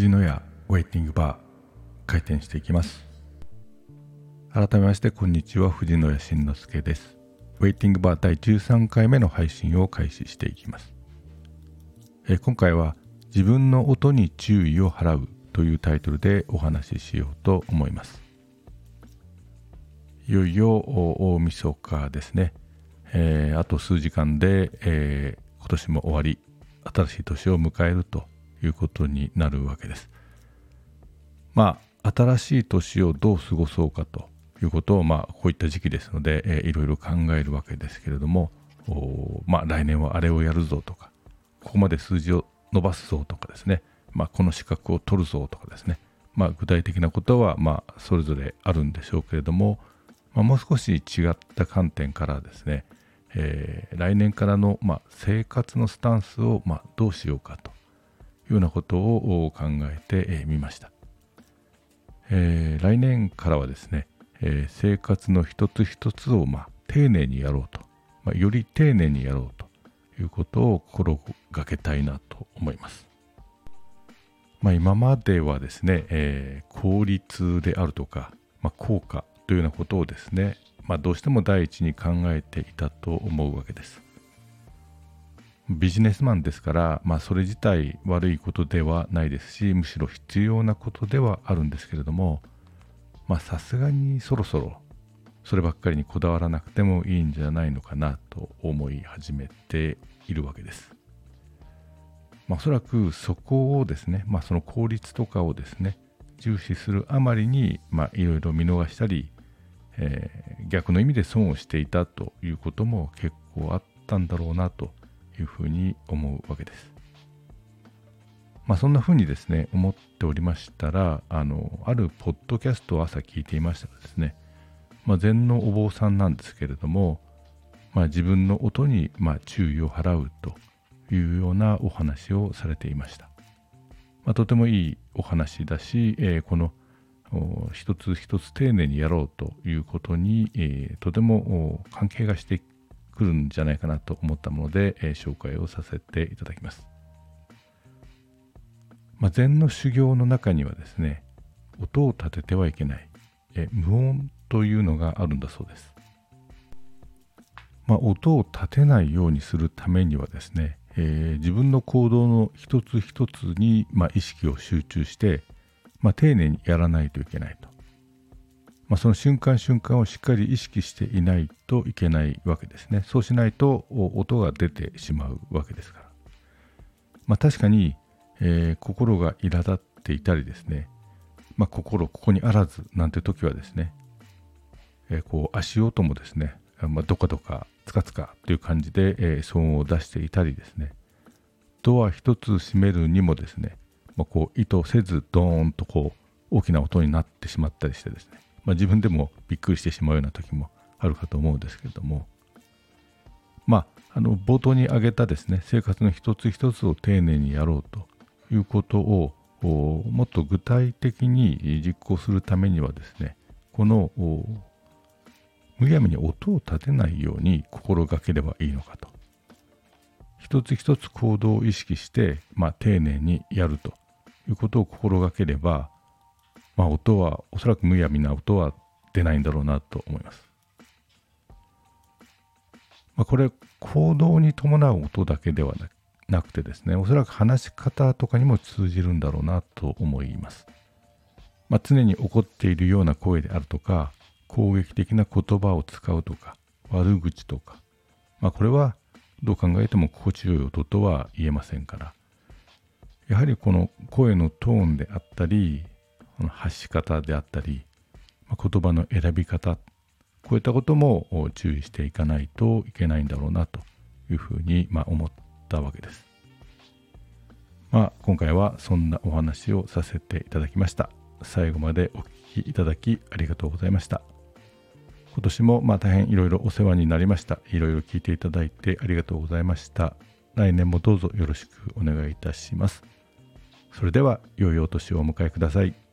藤野屋ウェイティングバー開店していきます。改めましてこんにちは。藤野屋慎之介です。ウェイティングバー第13回目の配信を開始していきます。え今回は自分の音に注意を払うというタイトルでお話ししようと思います。いよいよ大晦日ですね、えー、あと数時間で、えー、今年も終わり新しい年を迎えるということになるわけです。まあ新しい年をどう過ごそうかということをまあこういった時期ですので、えー、いろいろ考えるわけですけれどもまあ来年はあれをやるぞとかここまで数字を伸ばすぞとかですね、まあ、この資格を取るぞとかですね、まあ、具体的なことはまあそれぞれあるんでしょうけれども、まあ、もう少し違った観点からですね、えー、来年からのまあ生活のスタンスをまあどうしようかとようなことを考えてみました。えー、来年からはですね、えー、生活の一つ一つをまあ丁寧にやろうと、まあ、より丁寧にやろうということを心がけたいなと思います。まあ、今まではですね、えー、効率であるとか、まあ、効果というようなことをですね、まあ、どうしても第一に考えていたと思うわけです。ビジネスマンですから、まあ、それ自体悪いことではないですしむしろ必要なことではあるんですけれどもさすがにそろそろそればっかりにこだわらなくてもいいんじゃないのかなと思い始めているわけです。まあ、おそらくそこをですね、まあ、その効率とかをですね重視するあまりにいろいろ見逃したり、えー、逆の意味で損をしていたということも結構あったんだろうなというふうに思うわけです。まあ、そんなふうにですね思っておりましたらあのあるポッドキャストを朝聞いていましたらですね、まあ、禅のお坊さんなんですけれども、まあ、自分の音にま注意を払うというようなお話をされていました。まあ、とてもいいお話だし、えー、この一つ一つ丁寧にやろうということに、えー、とても関係がしてくるんじゃないかなと思ったもので、えー、紹介をさせていただきます。まあ、禅の修行の中にはですね、音を立ててはいけない、え無音というのがあるんだそうです。まあ、音を立てないようにするためにはですね、えー、自分の行動の一つ一つに、まあ、意識を集中して、まあ、丁寧にやらないといけないと。まあ、その瞬間瞬間をしっかり意識していないといけないわけですね。そうしないと音が出てしまうわけですから。まあ、確かに、えー、心が苛立っていたりですね、まあ、心ここにあらずなんて時はですね、えー、こう足音もですね、まあ、どかどかつかつかという感じで、えー、騒音を出していたりですね、ドア一つ閉めるにもですね、まあ、こう意図せずドーンとこう大きな音になってしまったりしてですね、まあ、自分でもびっくりしてしまうような時もあるかと思うんですけれども、まあ、あの冒頭に挙げたですね生活の一つ一つを丁寧にやろうということをもっと具体的に実行するためにはですねこのむやみに音を立てないように心がければいいのかと。一つ一つ行動を意識して、まあ、丁寧にやるということを心がければまあ、音はおそらくむやみな音は出ないんだろうなと思います。まあ、これ行動に伴う音だけではなくてですねおそらく話し方とかにも通じるんだろうなと思います。まあ、常に怒っているような声であるとか攻撃的な言葉を使うとか悪口とか、まあ、これはどう考えても心地よい音とは言えませんからやはりこの声のトーンであったりこの発し方であったり、言葉の選び方こういったことも注意していかないといけないんだろうなというふうに、ま、思ったわけです。まあ、今回はそんなお話をさせていただきました。最後までお聞きいただきありがとうございました。今年もまあ大変いろいろお世話になりました。いろいろ聞いていただいてありがとうございました。来年もどうぞよろしくお願いいたします。それでは良いお年をお迎えください。